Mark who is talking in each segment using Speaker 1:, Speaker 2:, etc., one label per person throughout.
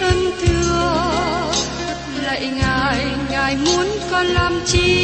Speaker 1: thân thương lạy ngài ngài muốn con làm chi?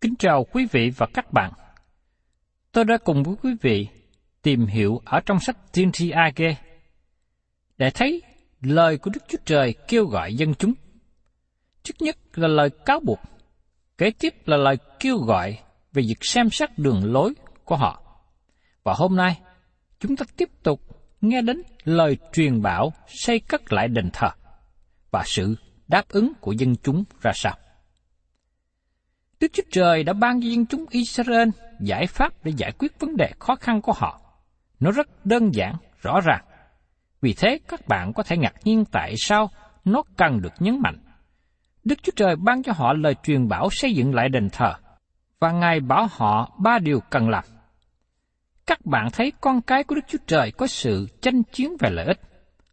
Speaker 2: Kính chào quý vị và các bạn. Tôi đã cùng với quý vị tìm hiểu ở trong sách Tiên tri Age để thấy lời của Đức Chúa Trời kêu gọi dân chúng. Trước nhất là lời cáo buộc, kế tiếp là lời kêu gọi về việc xem xét đường lối của họ. Và hôm nay, chúng ta tiếp tục nghe đến lời truyền bảo xây cất lại đền thờ và sự đáp ứng của dân chúng ra sao. Đức Chúa Trời đã ban cho dân chúng Israel giải pháp để giải quyết vấn đề khó khăn của họ. Nó rất đơn giản, rõ ràng. Vì thế các bạn có thể ngạc nhiên tại sao nó cần được nhấn mạnh. Đức Chúa Trời ban cho họ lời truyền bảo xây dựng lại đền thờ, và Ngài bảo họ ba điều cần làm. Các bạn thấy con cái của Đức Chúa Trời có sự tranh chiến về lợi ích.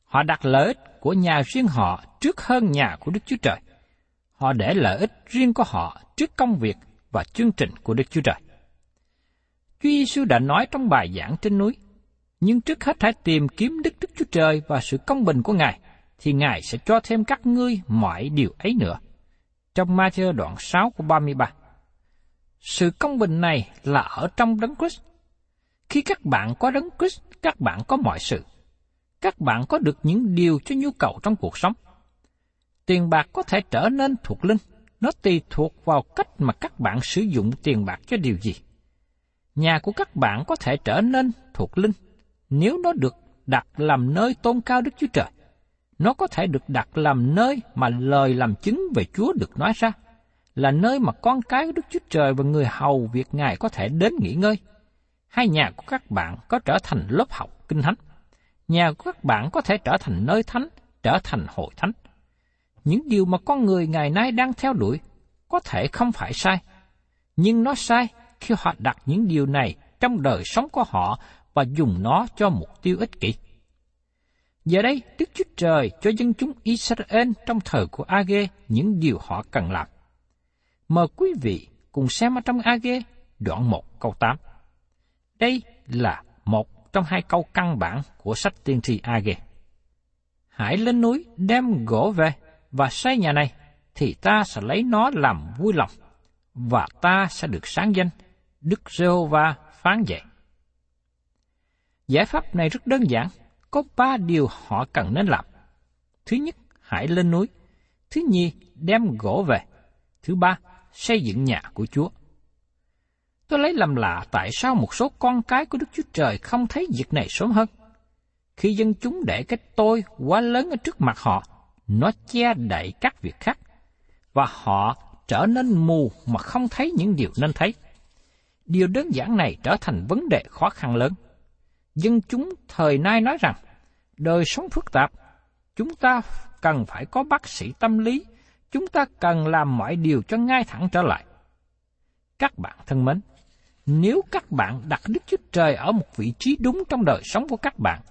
Speaker 2: Họ đặt lợi ích của nhà riêng họ trước hơn nhà của Đức Chúa Trời. Họ để lợi ích riêng của họ trước công việc và chương trình của Đức Chúa Trời. Chúa Giêsu đã nói trong bài giảng trên núi, nhưng trước hết hãy tìm kiếm Đức Đức Chúa Trời và sự công bình của Ngài, thì Ngài sẽ cho thêm các ngươi mọi điều ấy nữa. Trong Matthew đoạn 6 của 33. Sự công bình này là ở trong Đấng Christ. Khi các bạn có Đấng Christ, các bạn có mọi sự. Các bạn có được những điều cho nhu cầu trong cuộc sống. Tiền bạc có thể trở nên thuộc linh, nó tùy thuộc vào cách mà các bạn sử dụng tiền bạc cho điều gì. Nhà của các bạn có thể trở nên thuộc linh nếu nó được đặt làm nơi tôn cao Đức Chúa Trời. Nó có thể được đặt làm nơi mà lời làm chứng về Chúa được nói ra, là nơi mà con cái của Đức Chúa Trời và người hầu việc Ngài có thể đến nghỉ ngơi. Hai nhà của các bạn có trở thành lớp học kinh thánh. Nhà của các bạn có thể trở thành nơi thánh, trở thành hội thánh. Những điều mà con người ngày nay đang theo đuổi có thể không phải sai, nhưng nó sai khi họ đặt những điều này trong đời sống của họ và dùng nó cho mục tiêu ích kỷ. Giờ đây, Đức Chúa Trời cho dân chúng Israel trong thời của Age những điều họ cần làm. Mời quý vị cùng xem ở trong Age đoạn 1 câu 8. Đây là một trong hai câu căn bản của sách tiên tri Age. Hãy lên núi đem gỗ về và xây nhà này, thì ta sẽ lấy nó làm vui lòng, và ta sẽ được sáng danh, Đức Giê-hô-va phán dạy. Giải pháp này rất đơn giản, có ba điều họ cần nên làm. Thứ nhất, hãy lên núi. Thứ nhì, đem gỗ về. Thứ ba, xây dựng nhà của Chúa. Tôi lấy làm lạ tại sao một số con cái của Đức Chúa Trời không thấy việc này sớm hơn. Khi dân chúng để cái tôi quá lớn ở trước mặt họ, nó che đậy các việc khác, và họ trở nên mù mà không thấy những điều nên thấy. Điều đơn giản này trở thành vấn đề khó khăn lớn. Dân chúng thời nay nói rằng, đời sống phức tạp, chúng ta cần phải có bác sĩ tâm lý, chúng ta cần làm mọi điều cho ngay thẳng trở lại. Các bạn thân mến, nếu các bạn đặt Đức Chúa Trời ở một vị trí đúng trong đời sống của các bạn,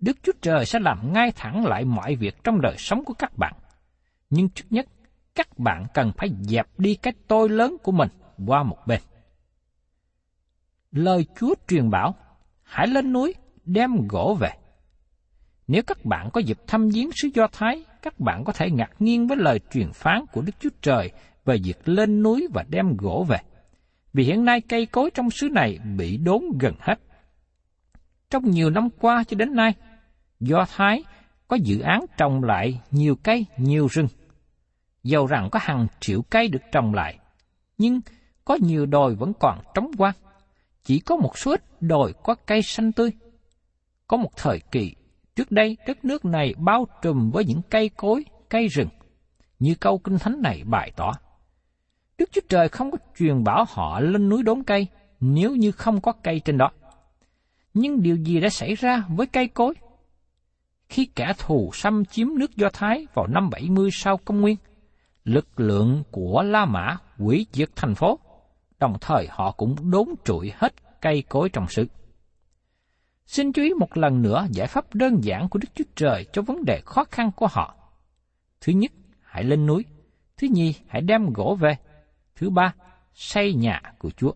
Speaker 2: Đức Chúa Trời sẽ làm ngay thẳng lại mọi việc trong đời sống của các bạn. Nhưng trước nhất, các bạn cần phải dẹp đi cái tôi lớn của mình qua một bên. Lời Chúa truyền bảo, hãy lên núi, đem gỗ về. Nếu các bạn có dịp thăm viếng xứ Do Thái, các bạn có thể ngạc nhiên với lời truyền phán của Đức Chúa Trời về việc lên núi và đem gỗ về. Vì hiện nay cây cối trong xứ này bị đốn gần hết. Trong nhiều năm qua cho đến nay, Do Thái có dự án trồng lại nhiều cây, nhiều rừng. Dầu rằng có hàng triệu cây được trồng lại, nhưng có nhiều đồi vẫn còn trống quang. Chỉ có một số ít đồi có cây xanh tươi. Có một thời kỳ Trước đây, đất nước này bao trùm với những cây cối, cây rừng, như câu kinh thánh này bày tỏ. Đức Chúa Trời không có truyền bảo họ lên núi đốn cây nếu như không có cây trên đó. Nhưng điều gì đã xảy ra với cây cối? Khi kẻ thù xâm chiếm nước Do Thái vào năm 70 sau công nguyên, lực lượng của La Mã hủy diệt thành phố, đồng thời họ cũng đốn trụi hết cây cối trong xứ. Xin chú ý một lần nữa giải pháp đơn giản của Đức Chúa Trời cho vấn đề khó khăn của họ. Thứ nhất, hãy lên núi. Thứ nhì, hãy đem gỗ về. Thứ ba, xây nhà của Chúa.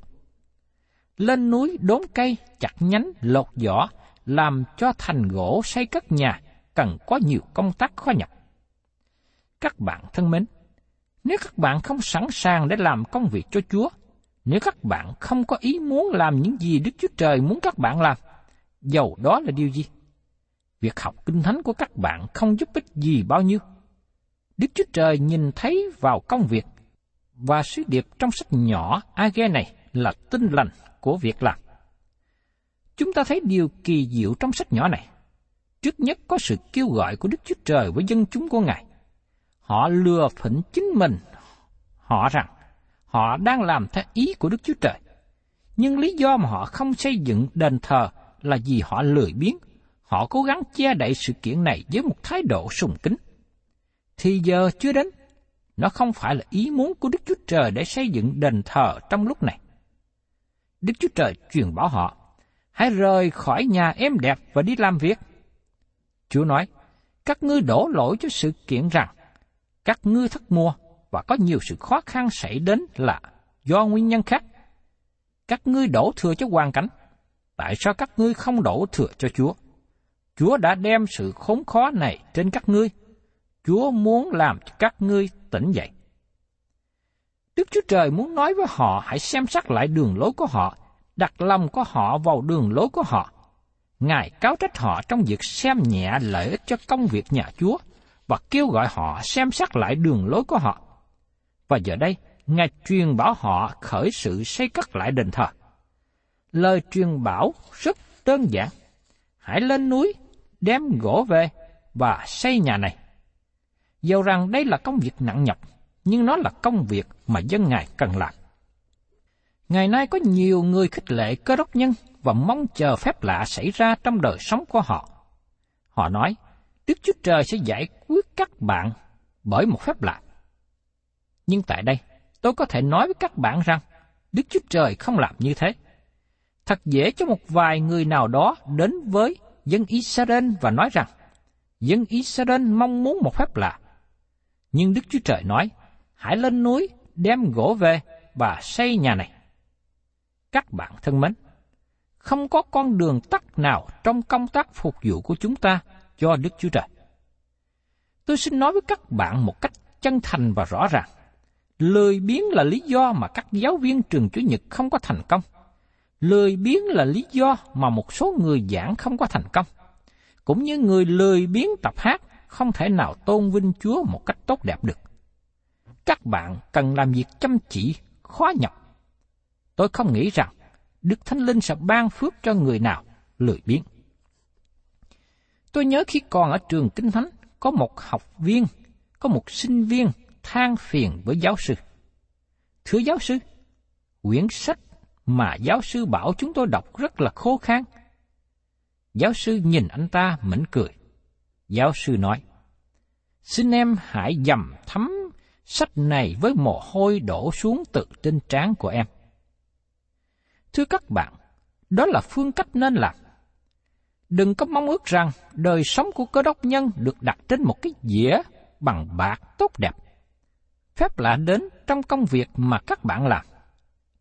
Speaker 2: Lên núi đốn cây, chặt nhánh, lột vỏ, làm cho thành gỗ xây cất nhà, cần có nhiều công tác khó nhọc. Các bạn thân mến, nếu các bạn không sẵn sàng để làm công việc cho Chúa, nếu các bạn không có ý muốn làm những gì Đức Chúa Trời muốn các bạn làm, dầu đó là điều gì? Việc học kinh thánh của các bạn không giúp ích gì bao nhiêu. Đức Chúa Trời nhìn thấy vào công việc, và sứ điệp trong sách nhỏ Age này là tinh lành của việc làm. Chúng ta thấy điều kỳ diệu trong sách nhỏ này. Trước nhất có sự kêu gọi của Đức Chúa Trời với dân chúng của Ngài. Họ lừa phỉnh chính mình, họ rằng họ đang làm theo ý của Đức Chúa Trời. Nhưng lý do mà họ không xây dựng đền thờ là vì họ lười biếng, họ cố gắng che đậy sự kiện này với một thái độ sùng kính. Thì giờ chưa đến, nó không phải là ý muốn của Đức Chúa Trời để xây dựng đền thờ trong lúc này. Đức Chúa Trời truyền bảo họ, hãy rời khỏi nhà êm đẹp và đi làm việc. Chúa nói, các ngươi đổ lỗi cho sự kiện rằng, các ngươi thất mua và có nhiều sự khó khăn xảy đến là do nguyên nhân khác. Các ngươi đổ thừa cho hoàn cảnh tại sao các ngươi không đổ thừa cho Chúa? Chúa đã đem sự khốn khó này trên các ngươi. Chúa muốn làm cho các ngươi tỉnh dậy. Đức Chúa Trời muốn nói với họ hãy xem xét lại đường lối của họ, đặt lòng của họ vào đường lối của họ. Ngài cáo trách họ trong việc xem nhẹ lợi ích cho công việc nhà Chúa và kêu gọi họ xem xét lại đường lối của họ. Và giờ đây, Ngài truyền bảo họ khởi sự xây cất lại đền thờ lời truyền bảo rất đơn giản. Hãy lên núi, đem gỗ về và xây nhà này. Dầu rằng đây là công việc nặng nhọc, nhưng nó là công việc mà dân Ngài cần làm. Ngày nay có nhiều người khích lệ cơ đốc nhân và mong chờ phép lạ xảy ra trong đời sống của họ. Họ nói, Đức Chúa Trời sẽ giải quyết các bạn bởi một phép lạ. Nhưng tại đây, tôi có thể nói với các bạn rằng, Đức Chúa Trời không làm như thế thật dễ cho một vài người nào đó đến với dân Israel và nói rằng, dân Israel mong muốn một phép lạ. Nhưng Đức Chúa Trời nói, hãy lên núi, đem gỗ về và xây nhà này. Các bạn thân mến, không có con đường tắt nào trong công tác phục vụ của chúng ta cho Đức Chúa Trời. Tôi xin nói với các bạn một cách chân thành và rõ ràng. Lười biếng là lý do mà các giáo viên trường Chủ nhật không có thành công. Lười biếng là lý do mà một số người giảng không có thành công. Cũng như người lười biếng tập hát không thể nào tôn vinh Chúa một cách tốt đẹp được. Các bạn cần làm việc chăm chỉ, khó nhọc. Tôi không nghĩ rằng Đức Thánh Linh sẽ ban phước cho người nào lười biếng. Tôi nhớ khi còn ở trường Kinh Thánh, có một học viên, có một sinh viên than phiền với giáo sư. Thưa giáo sư, quyển sách mà giáo sư bảo chúng tôi đọc rất là khô khan. Giáo sư nhìn anh ta mỉm cười. Giáo sư nói, xin em hãy dầm thấm sách này với mồ hôi đổ xuống từ trên trán của em. Thưa các bạn, đó là phương cách nên làm. Đừng có mong ước rằng đời sống của cơ đốc nhân được đặt trên một cái dĩa bằng bạc tốt đẹp. Phép lạ đến trong công việc mà các bạn làm.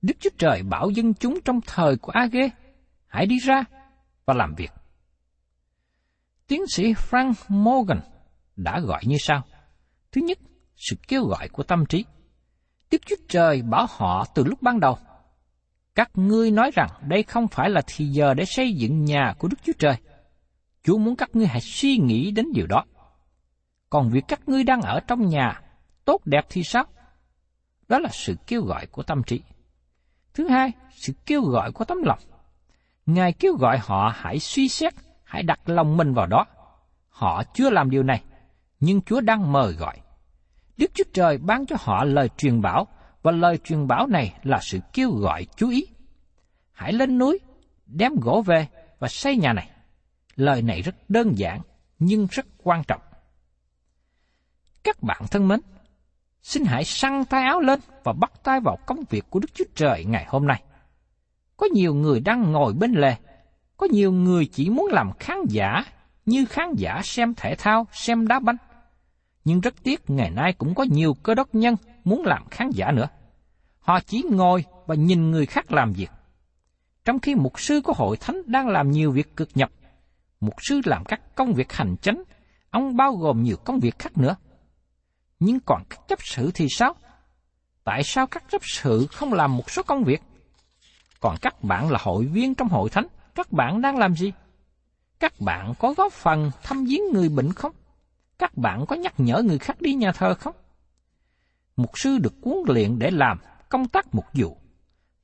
Speaker 2: Đức Chúa Trời bảo dân chúng trong thời của A-gê, hãy đi ra và làm việc. Tiến sĩ Frank Morgan đã gọi như sau. Thứ nhất, sự kêu gọi của tâm trí. Đức Chúa Trời bảo họ từ lúc ban đầu. Các ngươi nói rằng đây không phải là thì giờ để xây dựng nhà của Đức Chúa Trời. Chúa muốn các ngươi hãy suy nghĩ đến điều đó. Còn việc các ngươi đang ở trong nhà tốt đẹp thì sao? Đó là sự kêu gọi của tâm trí. Thứ hai, sự kêu gọi của tấm lòng. Ngài kêu gọi họ hãy suy xét, hãy đặt lòng mình vào đó. Họ chưa làm điều này, nhưng Chúa đang mời gọi. Đức Chúa Trời ban cho họ lời truyền bảo, và lời truyền bảo này là sự kêu gọi chú ý. Hãy lên núi, đem gỗ về và xây nhà này. Lời này rất đơn giản, nhưng rất quan trọng. Các bạn thân mến, xin hãy săn tay áo lên và bắt tay vào công việc của Đức Chúa Trời ngày hôm nay. Có nhiều người đang ngồi bên lề, có nhiều người chỉ muốn làm khán giả như khán giả xem thể thao, xem đá banh. Nhưng rất tiếc ngày nay cũng có nhiều cơ đốc nhân muốn làm khán giả nữa. Họ chỉ ngồi và nhìn người khác làm việc. Trong khi mục sư của hội thánh đang làm nhiều việc cực nhập, mục sư làm các công việc hành chánh, ông bao gồm nhiều công việc khác nữa. Nhưng còn các chấp sự thì sao? Tại sao các chấp sự không làm một số công việc? Còn các bạn là hội viên trong hội thánh, các bạn đang làm gì? Các bạn có góp phần thăm viếng người bệnh không? Các bạn có nhắc nhở người khác đi nhà thờ không? Mục sư được huấn luyện để làm công tác mục vụ.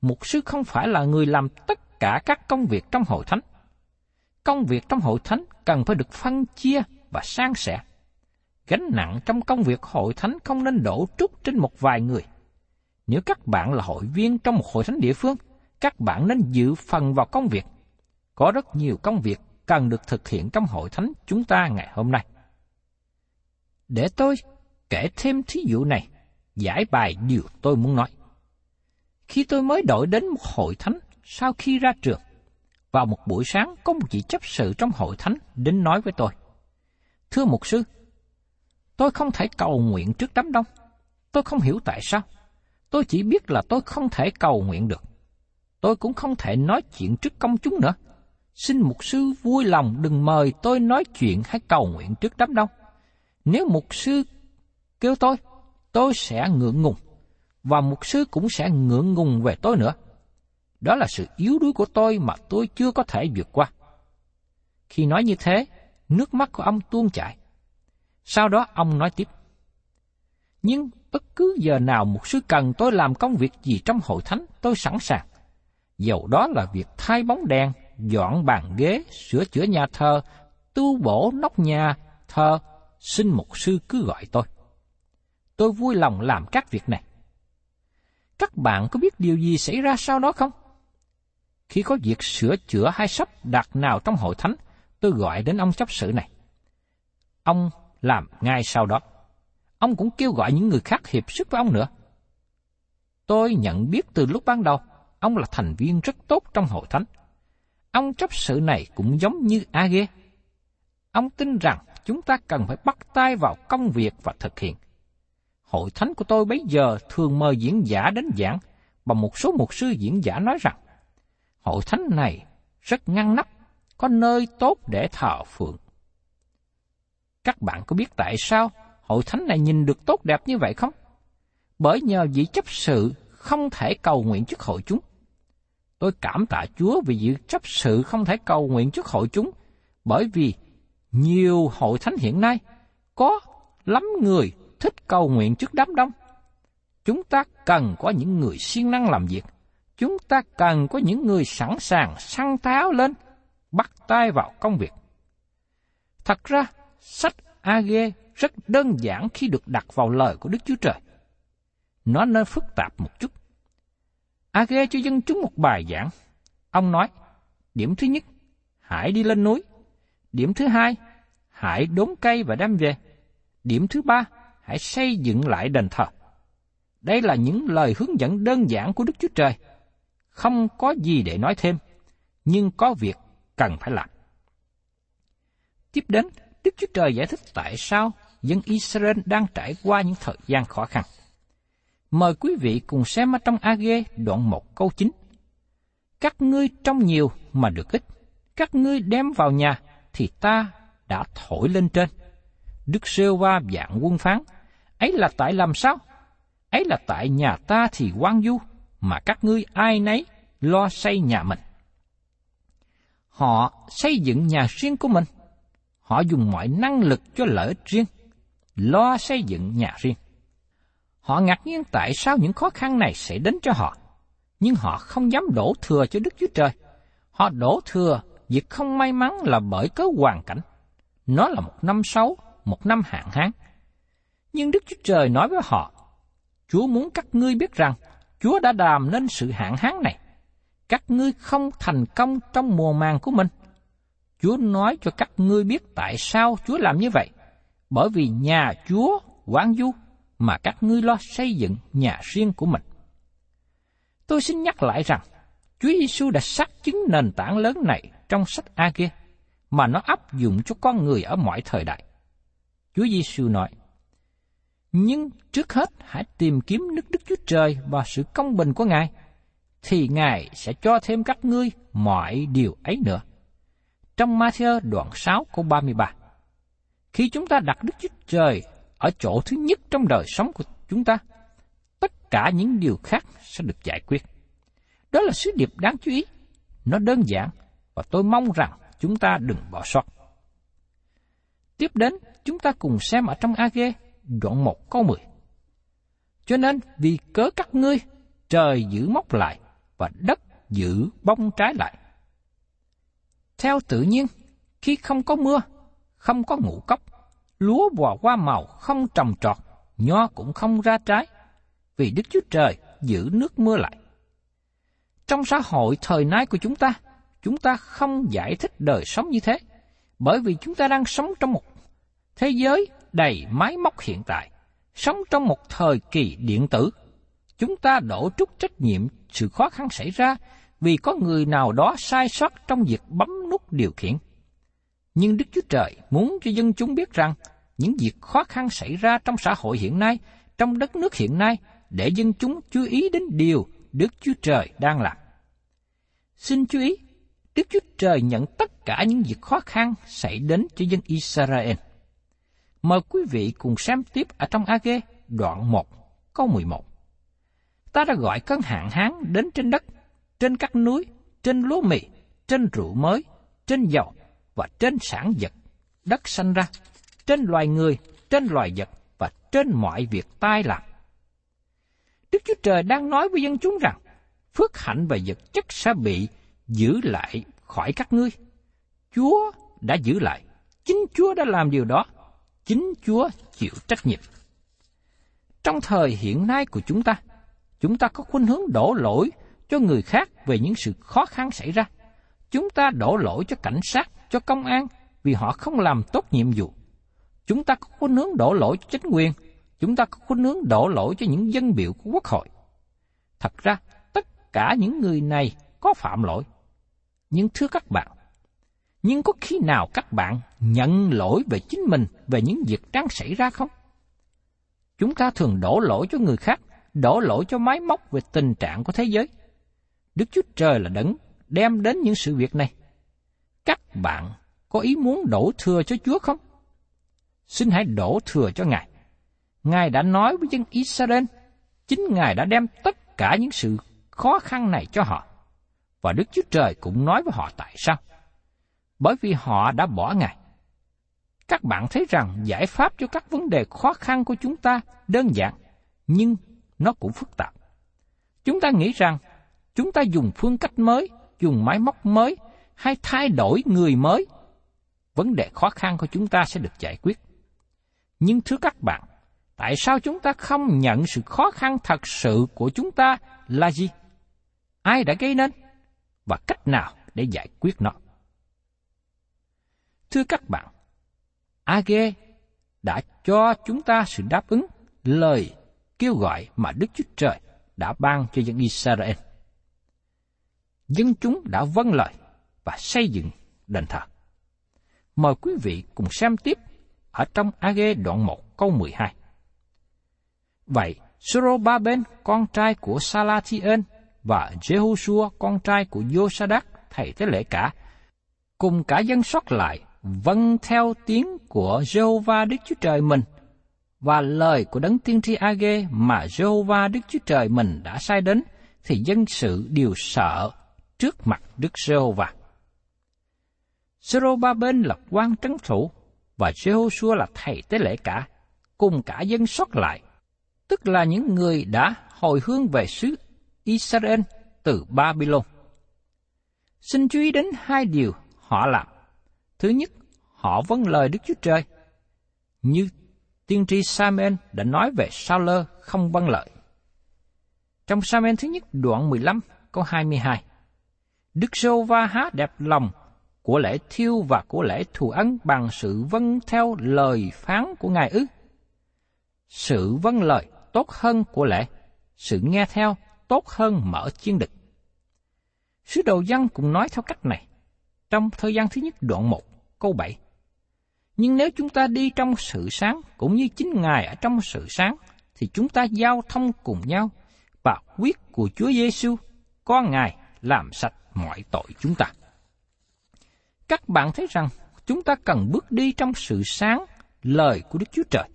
Speaker 2: Mục sư không phải là người làm tất cả các công việc trong hội thánh. Công việc trong hội thánh cần phải được phân chia và san sẻ. Gánh nặng trong công việc hội thánh không nên đổ trút trên một vài người. Nếu các bạn là hội viên trong một hội thánh địa phương, các bạn nên dự phần vào công việc. Có rất nhiều công việc cần được thực hiện trong hội thánh chúng ta ngày hôm nay. Để tôi kể thêm thí dụ này, giải bài điều tôi muốn nói. Khi tôi mới đổi đến một hội thánh sau khi ra trường, vào một buổi sáng có một vị chấp sự trong hội thánh đến nói với tôi. Thưa mục sư, tôi không thể cầu nguyện trước đám đông. Tôi không hiểu tại sao. Tôi chỉ biết là tôi không thể cầu nguyện được. Tôi cũng không thể nói chuyện trước công chúng nữa. Xin mục sư vui lòng đừng mời tôi nói chuyện hay cầu nguyện trước đám đông. Nếu mục sư kêu tôi, tôi sẽ ngượng ngùng, và mục sư cũng sẽ ngượng ngùng về tôi nữa. Đó là sự yếu đuối của tôi mà tôi chưa có thể vượt qua. Khi nói như thế, nước mắt của ông tuôn chảy. Sau đó ông nói tiếp. Nhưng bất cứ giờ nào mục sư cần tôi làm công việc gì trong hội thánh, tôi sẵn sàng. Dầu đó là việc thay bóng đèn, dọn bàn ghế, sửa chữa nhà thờ, tu bổ nóc nhà, thờ, xin mục sư cứ gọi tôi. Tôi vui lòng làm các việc này. Các bạn có biết điều gì xảy ra sau đó không? Khi có việc sửa chữa hay sắp đặt nào trong hội thánh, tôi gọi đến ông chấp sự này. Ông làm ngay sau đó. Ông cũng kêu gọi những người khác hiệp sức với ông nữa. Tôi nhận biết từ lúc ban đầu, ông là thành viên rất tốt trong hội thánh. Ông chấp sự này cũng giống như Age. Ông tin rằng chúng ta cần phải bắt tay vào công việc và thực hiện. Hội thánh của tôi bây giờ thường mời diễn giả đến giảng, và một số mục sư diễn giả nói rằng, hội thánh này rất ngăn nắp, có nơi tốt để thờ phượng. Các bạn có biết tại sao hội thánh này nhìn được tốt đẹp như vậy không? Bởi nhờ vị chấp sự không thể cầu nguyện trước hội chúng. Tôi cảm tạ Chúa vì vị chấp sự không thể cầu nguyện trước hội chúng, bởi vì nhiều hội thánh hiện nay có lắm người thích cầu nguyện trước đám đông. Chúng ta cần có những người siêng năng làm việc, chúng ta cần có những người sẵn sàng săn tháo lên, bắt tay vào công việc. Thật ra, sách AG rất đơn giản khi được đặt vào lời của Đức Chúa Trời. Nó nên phức tạp một chút. AG cho dân chúng một bài giảng. Ông nói, điểm thứ nhất, hãy đi lên núi. Điểm thứ hai, hãy đốn cây và đem về. Điểm thứ ba, hãy xây dựng lại đền thờ. Đây là những lời hướng dẫn đơn giản của Đức Chúa Trời. Không có gì để nói thêm, nhưng có việc cần phải làm. Tiếp đến, Đức Chúa Trời giải thích tại sao dân Israel đang trải qua những thời gian khó khăn. Mời quý vị cùng xem ở trong AG đoạn 1 câu 9. Các ngươi trong nhiều mà được ít, các ngươi đem vào nhà thì ta đã thổi lên trên. Đức Sêu Va dạng quân phán, ấy là tại làm sao? Ấy là tại nhà ta thì quan du, mà các ngươi ai nấy lo xây nhà mình. Họ xây dựng nhà riêng của mình. Họ dùng mọi năng lực cho lợi ích riêng, lo xây dựng nhà riêng. Họ ngạc nhiên tại sao những khó khăn này sẽ đến cho họ, nhưng họ không dám đổ thừa cho Đức Chúa Trời. Họ đổ thừa việc không may mắn là bởi cớ hoàn cảnh. Nó là một năm xấu, một năm hạn hán. Nhưng Đức Chúa Trời nói với họ, Chúa muốn các ngươi biết rằng Chúa đã đàm nên sự hạn hán này. Các ngươi không thành công trong mùa màng của mình. Chúa nói cho các ngươi biết tại sao Chúa làm như vậy. Bởi vì nhà Chúa quán du mà các ngươi lo xây dựng nhà riêng của mình. Tôi xin nhắc lại rằng, Chúa Giêsu đã xác chứng nền tảng lớn này trong sách A-kia, mà nó áp dụng cho con người ở mọi thời đại. Chúa Giêsu nói, nhưng trước hết hãy tìm kiếm nước Đức Chúa Trời và sự công bình của Ngài, thì Ngài sẽ cho thêm các ngươi mọi điều ấy nữa. Trong Matthew đoạn 6 câu 33 Khi chúng ta đặt Đức Chúa Trời ở chỗ thứ nhất trong đời sống của chúng ta, tất cả những điều khác sẽ được giải quyết. Đó là sứ điệp đáng chú ý. Nó đơn giản và tôi mong rằng chúng ta đừng bỏ sót. Tiếp đến, chúng ta cùng xem ở trong A-gê, đoạn 1 câu 10. Cho nên, vì cớ các ngươi, trời giữ móc lại, và đất giữ bông trái lại. Theo tự nhiên, khi không có mưa, không có ngũ cốc, lúa và hoa màu không trồng trọt, nho cũng không ra trái, vì Đức Chúa Trời giữ nước mưa lại. Trong xã hội thời nay của chúng ta, chúng ta không giải thích đời sống như thế, bởi vì chúng ta đang sống trong một thế giới đầy máy móc hiện tại, sống trong một thời kỳ điện tử. Chúng ta đổ trút trách nhiệm sự khó khăn xảy ra vì có người nào đó sai sót trong việc bấm nút điều khiển. Nhưng Đức Chúa Trời muốn cho dân chúng biết rằng những việc khó khăn xảy ra trong xã hội hiện nay, trong đất nước hiện nay, để dân chúng chú ý đến điều Đức Chúa Trời đang làm. Xin chú ý, Đức Chúa Trời nhận tất cả những việc khó khăn xảy đến cho dân Israel. Mời quý vị cùng xem tiếp ở trong AG đoạn 1, câu 11. Ta đã gọi cơn hạn hán đến trên đất, trên các núi, trên lúa mì, trên rượu mới, trên dầu và trên sản vật, đất sanh ra, trên loài người, trên loài vật và trên mọi việc tai làm. Đức Chúa Trời đang nói với dân chúng rằng, phước hạnh và vật chất sẽ bị giữ lại khỏi các ngươi. Chúa đã giữ lại, chính Chúa đã làm điều đó, chính Chúa chịu trách nhiệm. Trong thời hiện nay của chúng ta, chúng ta có khuynh hướng đổ lỗi cho người khác về những sự khó khăn xảy ra. Chúng ta đổ lỗi cho cảnh sát, cho công an vì họ không làm tốt nhiệm vụ. Chúng ta có khuynh hướng đổ lỗi cho chính quyền, chúng ta có khuynh hướng đổ lỗi cho những dân biểu của quốc hội. Thật ra, tất cả những người này có phạm lỗi. Nhưng thưa các bạn, nhưng có khi nào các bạn nhận lỗi về chính mình về những việc đang xảy ra không? Chúng ta thường đổ lỗi cho người khác, đổ lỗi cho máy móc về tình trạng của thế giới. Đức Chúa Trời là đấng đem đến những sự việc này. Các bạn có ý muốn đổ thừa cho Chúa không? Xin hãy đổ thừa cho Ngài. Ngài đã nói với dân Israel, chính Ngài đã đem tất cả những sự khó khăn này cho họ. Và Đức Chúa Trời cũng nói với họ tại sao? Bởi vì họ đã bỏ Ngài. Các bạn thấy rằng giải pháp cho các vấn đề khó khăn của chúng ta đơn giản, nhưng nó cũng phức tạp. Chúng ta nghĩ rằng chúng ta dùng phương cách mới, dùng máy móc mới, hay thay đổi người mới, vấn đề khó khăn của chúng ta sẽ được giải quyết. Nhưng thưa các bạn, tại sao chúng ta không nhận sự khó khăn thật sự của chúng ta là gì? Ai đã gây nên? Và cách nào để giải quyết nó? Thưa các bạn, Age đã cho chúng ta sự đáp ứng lời kêu gọi mà Đức Chúa Trời đã ban cho dân Israel. Dân chúng đã vâng lời và xây dựng đền thờ. Mời quý vị cùng xem tiếp ở trong Age đoạn 1 câu 12. Vậy, Sorobaben, con trai của Salatien và Jehoshua, con trai của Josadak, thầy tế lễ cả, cùng cả dân sót lại vâng theo tiếng của Jehovah Đức Chúa Trời mình và lời của đấng tiên tri Age mà Jehovah Đức Chúa Trời mình đã sai đến thì dân sự đều sợ trước mặt Đức Jehovah. Zerubbabel là quan trấn thủ và Jehoshua là thầy tế lễ cả, cùng cả dân sót lại, tức là những người đã hồi hương về xứ Israel từ Babylon. Xin chú ý đến hai điều họ làm. Thứ nhất, họ vâng lời Đức Chúa Trời, như tiên tri Samuel đã nói về Sao lơ không vâng lời. Trong Samuel thứ nhất đoạn 15 câu 22, Đức Sô Va há đẹp lòng của lễ thiêu và của lễ thù ân bằng sự vâng theo lời phán của Ngài ư? Sự vâng lời tốt hơn của lễ, sự nghe theo tốt hơn mở chiến địch. Sứ đồ dân cũng nói theo cách này, trong thời gian thứ nhất đoạn 1, câu 7. Nhưng nếu chúng ta đi trong sự sáng, cũng như chính Ngài ở trong sự sáng, thì chúng ta giao thông cùng nhau, và quyết của Chúa Giêsu, con Ngài làm sạch mọi tội chúng ta. Các bạn thấy rằng chúng ta cần bước đi trong sự sáng lời của Đức Chúa Trời,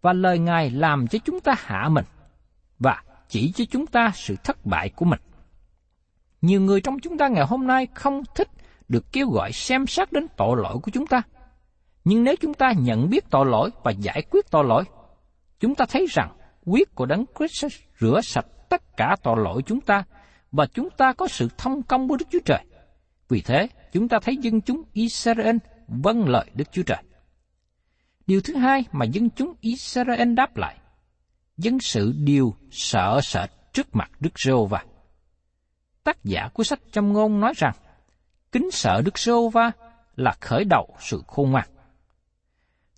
Speaker 2: và lời Ngài làm cho chúng ta hạ mình, và chỉ cho chúng ta sự thất bại của mình. Nhiều người trong chúng ta ngày hôm nay không thích được kêu gọi xem xét đến tội lỗi của chúng ta. Nhưng nếu chúng ta nhận biết tội lỗi và giải quyết tội lỗi, chúng ta thấy rằng quyết của Đấng Christ rửa sạch tất cả tội lỗi chúng ta và chúng ta có sự thông công với Đức Chúa Trời. Vì thế, chúng ta thấy dân chúng Israel vâng lời Đức Chúa Trời. Điều thứ hai mà dân chúng Israel đáp lại, dân sự điều sợ sệt trước mặt Đức Giê-hô-va. Tác giả của sách châm ngôn nói rằng, kính sợ Đức giê va là khởi đầu sự khôn ngoan.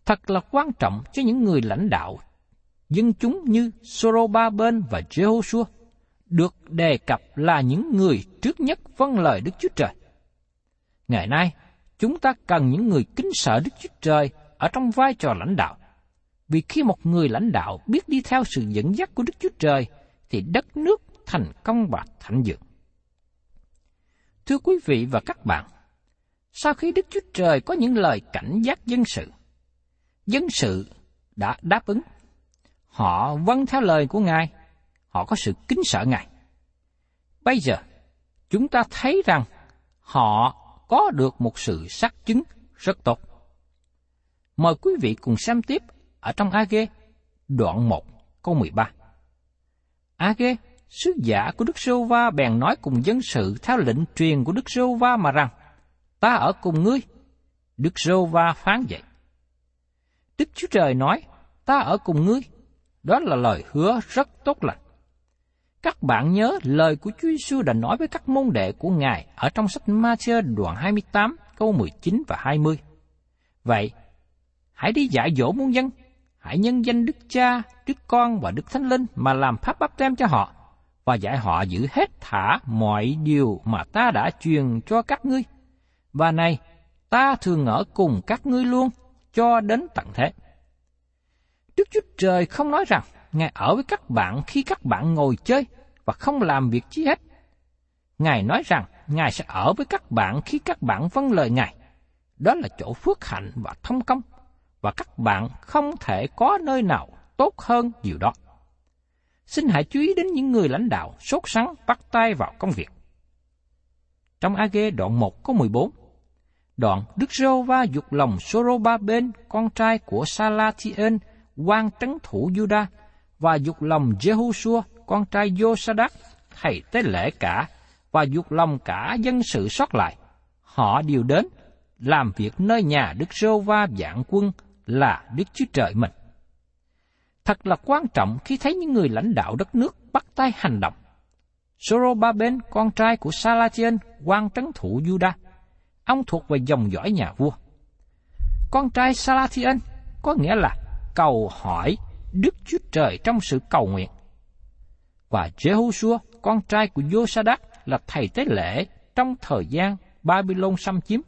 Speaker 2: Thật là quan trọng cho những người lãnh đạo, dân chúng như Sorobaben và Jehoshua được đề cập là những người trước nhất vâng lời Đức Chúa Trời. Ngày nay, chúng ta cần những người kính sợ Đức Chúa Trời ở trong vai trò lãnh đạo. Vì khi một người lãnh đạo biết đi theo sự dẫn dắt của Đức Chúa Trời, thì đất nước thành công và thịnh vượng. Thưa quý vị và các bạn, sau khi Đức Chúa Trời có những lời cảnh giác dân sự, dân sự đã đáp ứng. Họ vâng theo lời của Ngài, họ có sự kính sợ Ngài. Bây giờ, chúng ta thấy rằng họ có được một sự xác chứng rất tốt. Mời quý vị cùng xem tiếp ở trong AG đoạn 1, câu 13. AG sứ giả của Đức Sô Va bèn nói cùng dân sự theo lệnh truyền của Đức Sô Va mà rằng, ta ở cùng ngươi. Đức Sô Va phán vậy. Đức Chúa Trời nói, ta ở cùng ngươi. Đó là lời hứa rất tốt lành. Các bạn nhớ lời của Chúa Giêsu đã nói với các môn đệ của Ngài ở trong sách Matthew đoạn 28 câu 19 và 20. Vậy, hãy đi dạy dỗ muôn dân, hãy nhân danh Đức Cha, Đức Con và Đức Thánh Linh mà làm pháp báp tem cho họ, và dạy họ giữ hết thả mọi điều mà ta đã truyền cho các ngươi. Và này, ta thường ở cùng các ngươi luôn, cho đến tận thế. Đức Chúa Trời không nói rằng Ngài ở với các bạn khi các bạn ngồi chơi và không làm việc chi hết. Ngài nói rằng Ngài sẽ ở với các bạn khi các bạn vâng lời Ngài. Đó là chỗ phước hạnh và thông công, và các bạn không thể có nơi nào tốt hơn điều đó. Xin hãy chú ý đến những người lãnh đạo sốt sắng bắt tay vào công việc. Trong AG đoạn 1 có 14, đoạn Đức Rô Va dục lòng Soroba bên con trai của Salatien, quan trấn thủ Juda và dục lòng Jehoshua, con trai Josadak, thầy tế lễ cả và dục lòng cả dân sự sót lại. Họ đều đến làm việc nơi nhà Đức Rô Va dạng quân là Đức Chúa Trời mình. Thật là quan trọng khi thấy những người lãnh đạo đất nước bắt tay hành động. Sorobaben, con trai của Salatiel, quan trấn thủ Juda. Ông thuộc về dòng dõi nhà vua. Con trai Salatiel có nghĩa là cầu hỏi Đức Chúa Trời trong sự cầu nguyện. Và Jehoshua, con trai của Josadak là thầy tế lễ trong thời gian Babylon xâm chiếm.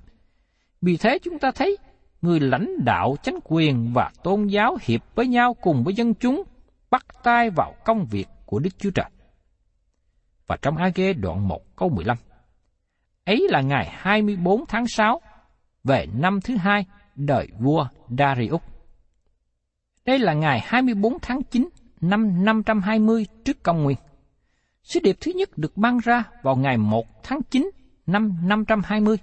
Speaker 2: Vì thế chúng ta thấy người lãnh đạo chánh quyền và tôn giáo hiệp với nhau cùng với dân chúng bắt tay vào công việc của Đức Chúa Trời. Và trong AG đoạn 1 câu 15, ấy là ngày 24 tháng 6 về năm thứ hai đời vua Darius. Đây là ngày 24 tháng 9 năm 520 trước công nguyên. Sứ điệp thứ nhất được ban ra vào ngày 1 tháng 9 năm 520.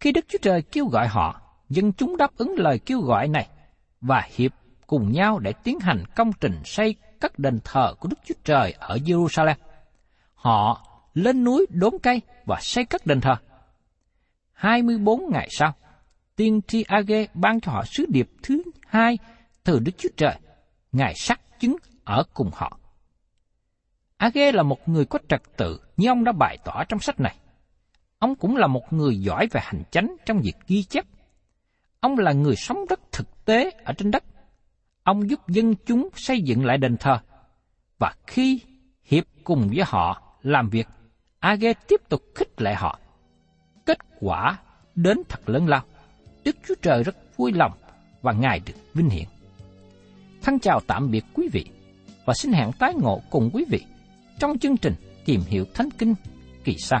Speaker 2: Khi Đức Chúa Trời kêu gọi họ, dân chúng đáp ứng lời kêu gọi này và hiệp cùng nhau để tiến hành công trình xây các đền thờ của Đức Chúa Trời ở Jerusalem. Họ lên núi đốn cây và xây các đền thờ. 24 ngày sau, tiên tri Age ban cho họ sứ điệp thứ hai từ Đức Chúa Trời. Ngài sắc chứng ở cùng họ. Age là một người có trật tự như ông đã bày tỏ trong sách này. Ông cũng là một người giỏi về hành chánh trong việc ghi chép. Ông là người sống rất thực tế ở trên đất. Ông giúp dân chúng xây dựng lại đền thờ. Và khi hiệp cùng với họ làm việc, Age tiếp tục khích lệ họ. Kết quả đến thật lớn lao. Đức Chúa Trời rất vui lòng và Ngài được vinh hiển. Thân chào tạm biệt quý vị và xin hẹn tái ngộ cùng quý vị trong chương trình Tìm hiểu Thánh Kinh kỳ sau.